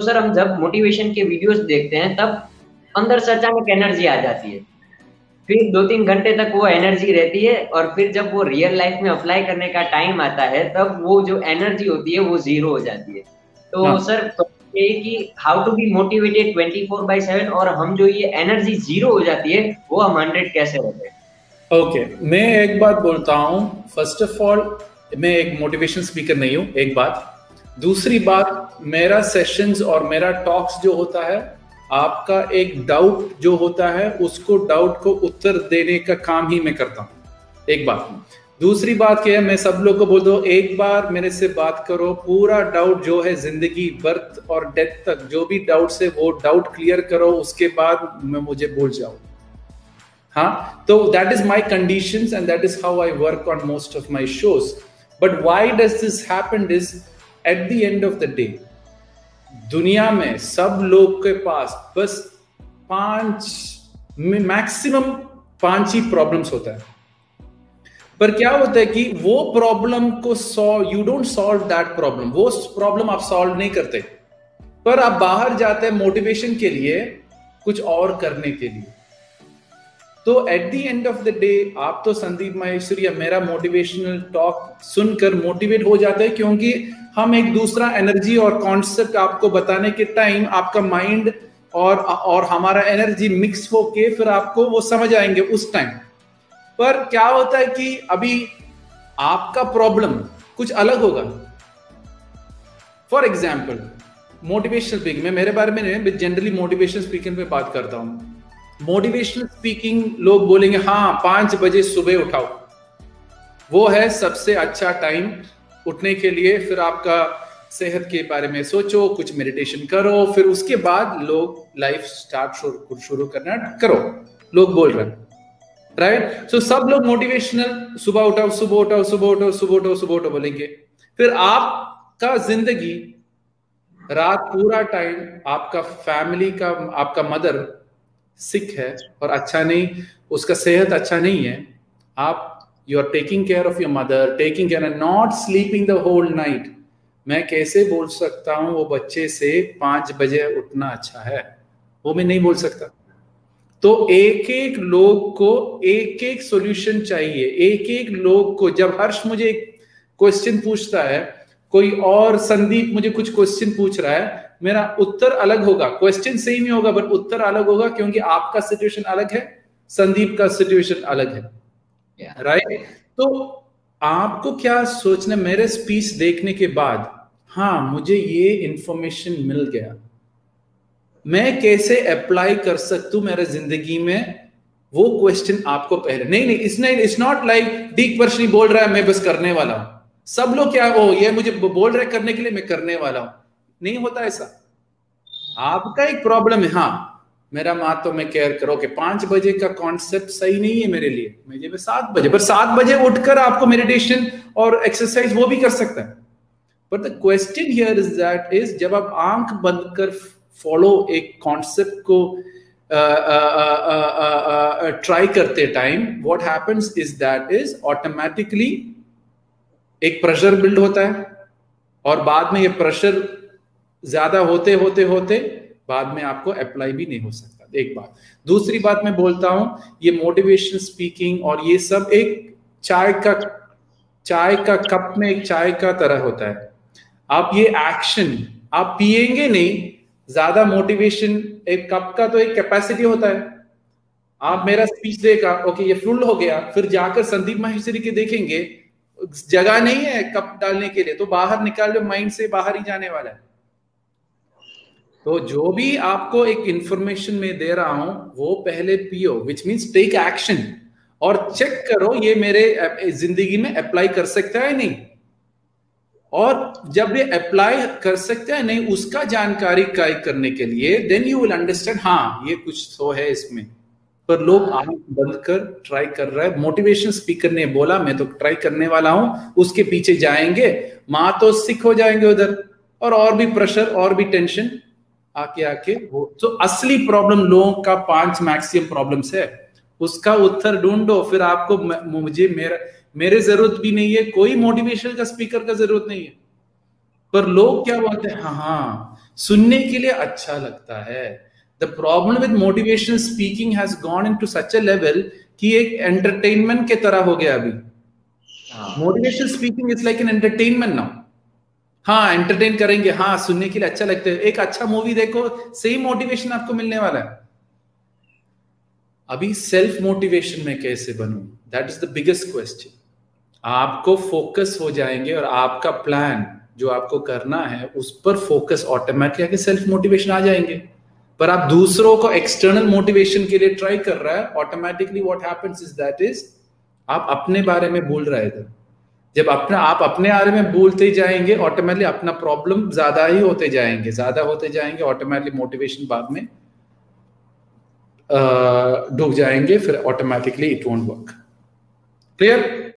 Sir हम जब motivation के वीडियोस देखते हैं तब अंदर से अचानक एनर्जी आ जाती है। फिर दो तीन घंटे तक वो एनर्जी रहती है और फिर जब वो रियल लाइफ में अप्लाई करने का टाइम आता है तब वो जो एनर्जी होती है वो ज़ीरो हो जाती है। तो हाँ. सर ये कि how to be motivated 24 by 7 और हम जो ये एनर्जी ज़ीरो हो जाती है वो हम 100 कैसे हैं ओके okay, मैं एक बात बोलता हूँ। फ़र्स्ट ऑफ़ ऑल मैं एक मोटिवेशन स्पीकर नहीं हूँ एक बात। दूसरी बात, मेरा सेशंस और मेरा टॉक्स जो होता है, आपका एक डाउट जो होता है, उसको डाउट को उत्तर देने का काम ही मैं करता हूँ। एक बात। दूसरी बात क्या है, मैं सब लोग को बोल दो, एक बार मेरे से बात करो, पूरा डाउट जो है ज़िंदगी बर्थ और डेथ तक, जो भी डाउट है, वो डाउट क्लियर करो, उसके बाद मैं मुझे बोल जाओ हाँ तो that is my condition and that is how I work on most of my shows but why does this happen is at the end of the day दुनिया में सब लोग के पास बस पाँच मैक्सिमम पाँच ही प्रॉब्लम्स होता है। पर क्या होता है कि वो प्रॉब्लम को solve you don't solve that problem वो प्रॉब्लम आप सॉल्व नहीं करते। पर आप बाहर जाते हैं मोटिवेशन के लिए, कुछ और करने के लिए। तो at the end of the day आप तो संदीप माहेश्वरी या मेरा मोटिवेशनल टॉक सुनकर मोटिवेट हो जाते हैं, क्योंकि हम एक दूसरा एनर्जी और कॉन्सेप्ट आपको बताने के टाइम आपका माइंड और और हमारा एनर्जी मिक्स होके फिर आपको वो समझ आएँगे उस टाइम पर क्या होता है कि अभी आपका प्रॉब्लम कुछ अलग होगा. फॉर एग्ज़ाम्पल मोटिवेशनल स्पीकिंग मैं मेरे बारे में जनरली मोटिवेशनल स्पीकिंग में बात करता हूँ. मोटिवेशनल स्पीकिंग लोग बोलेंगे हाँ पाँच बजे सुबह उठाओ। वो है सबसे अच्छा टाइम उठने के लिए, फिर आपका सेहत के बारे में सोचो, कुछ मेडिटेशन करो, फिर उसके बाद लोग लाइफ स्टार्ट शुरू शुरू करना करो। लोग बोल रहे हैं राइट सो सब लोग मोटिवेशनल सुबह उठाओ सुबह उठाओ सुबह उठाओ सुबह उठाओ सुबह उठाओ बोलेंगे। फिर आपका ज़िंदगी रात पूरा टाइम आपका फैमिली का, आपका मदर सिक है और अच्छा नहीं, उसका सेहत अच्छा नहीं है, आप you are taking care of your mother taking care not sleeping the whole night मैं कैसे बोल सकता हूँ, वो बच्चे से पाँच बजे उठना अच्छा है? वो मैं नहीं बोल सकता। तो एक एक लोग को एक एक सॉल्यूशन चाहिए। एक एक लोग को, जब हर्ष मुझे एक क्वेश्चन पूछता है कोई और संदीप मुझे कुछ क्वेश्चन पूछ रहा है मेरा उत्तर अलग होगा। क्वेश्चन सेम ही होगा बट उत्तर अलग होगा क्योंकि आपका सिचुएशन अलग है संदीप का सिचुएशन अलग है। Right yeah. right? तो आपको क्या सोचना मेरे स्पीच देखने के बाद हाँ मुझे ये इंफॉर्मेशन मिल गया। मैं कैसे अप्लाई कर सकता हूँ मेरे ज़िंदगी में? वो क्वेश्चन आपको पहले नहीं नहीं इट्स नॉट लाइक डीक पर्सनली बोल रहा है मैं बस करने वाला हूँ। सब लोग क्या हो ये मुझे बोल रहे करने के लिए मैं करने वाला हूँ। नहीं होता ऐसा। आपका एक प्रॉब्लम है हाँ। मेरा माँ तो मैं केयर करो कि पाँच बजे का कॉन्सेप्ट सही नहीं है मेरे लिए। मुझे सात बजे, पर सात बजे उठकर आपको मेडिटेशन और एक्सरसाइज वो भी कर सकता है। But the question here is that is जब आप आँख बंद कर फॉलो एक कॉन्सेप्ट को ट्राई करते time what happens is that is automatically एक प्रेशर बिल्ड होता है और बाद में ये प्रेशर ज़्यादा होते होते होते बाद में आपको अप्लाई भी नहीं हो सकता। एक बात। दूसरी बात मैं बोलता हूँ, ये मोटिवेशन स्पीकिंग और ये सब एक चाय का चाय का कप में एक चाय का तरह होता है। आप ये एक्शन आप पिएँगे नहीं, ज़्यादा मोटिवेशन एक कप का तो एक कैपेसिटी होता है। आप मेरा स्पीच देखा ओके ये फुल हो गया, फिर जाकर संदीप माहेश्वरी के देखेंगे जगह नहीं है कप डालने के लिए तो बाहर निकाल जो माइंड से बाहर ही जाने वाला है। तो जो भी आपको एक इंफॉर्मेशन में दे रहा हूँ, वो पहले पियो विच मीन्स टेक एक्शन और चेक करो ये मेरे ज़िंदगी में अप्लाई कर सकता है नहीं। और जब ये अप्लाई कर सकता है नहीं, उसका जानकारी करने के लिए देन यू विल अंडरस्टैंड हाँ ये कुछ तो है इसमें। पर लोग आँख बंद कर ट्राई कर रहा है। मोटिवेशन स्पीकर ने बोला, मैं तो ट्राई करने वाला हूँ, उसके पीछे जाएँगे, माँ तो सिक हो जाएँगे उधर, और और भी प्रेशर और भी टेंशन आके आके। वो तो असली प्रॉब्लम लोगों का पाँच मैक्सिमम प्रॉब्लम्स है। उसका उत्तर ढूंढो, फिर आपको मुझे, मेरा, मेरे ज़रूरत भी नहीं है, कोई मोटिवेशन का स्पीकर का ज़रूरत नहीं है। पर लोग क्या बोलते हैं? हाँ हाँ सुनने के लिए अच्छा लगता है। The problem with motivational speaking has gone in to such a level कि एक एंटरटेनमेंट के तरह हो गया अभी। Motivational speaking is like an entertainment now हाँ एंटरटेन करेंगे। हाँ सुनने के लिए अच्छा लगता है। एक अच्छा मूवी देखो सही मोटिवेशन आपको मिलने वाला है। अभी सेल्फ मोटिवेशन में कैसे बनू? That is the biggest question आपको फोकस हो जाएँगे और आपका प्लान जो आपको करना है उस पर फोकस ऑटोमेटिकली आके सेल्फ मोटिवेशन आ जाएँगे। पर आप दूसरों को एक्सटर्नल मोटिवेशन के लिए ट्राई कर रहा है automatically what happens is that is आप अपने बारे में भूल रहे थे। जब अपना, आप अपने बारे में भूलते ही जाएँगे ऑटोमेटिकली अपना प्रॉब्लम ज़्यादा ही होते जाएँगे, ज़्यादा होते जाएँगे ऑटोमेटिकली मोटिवेशन बाद में डूब जाएँगे, फिर ऑटोमेटिकली इट वर्क क्लियर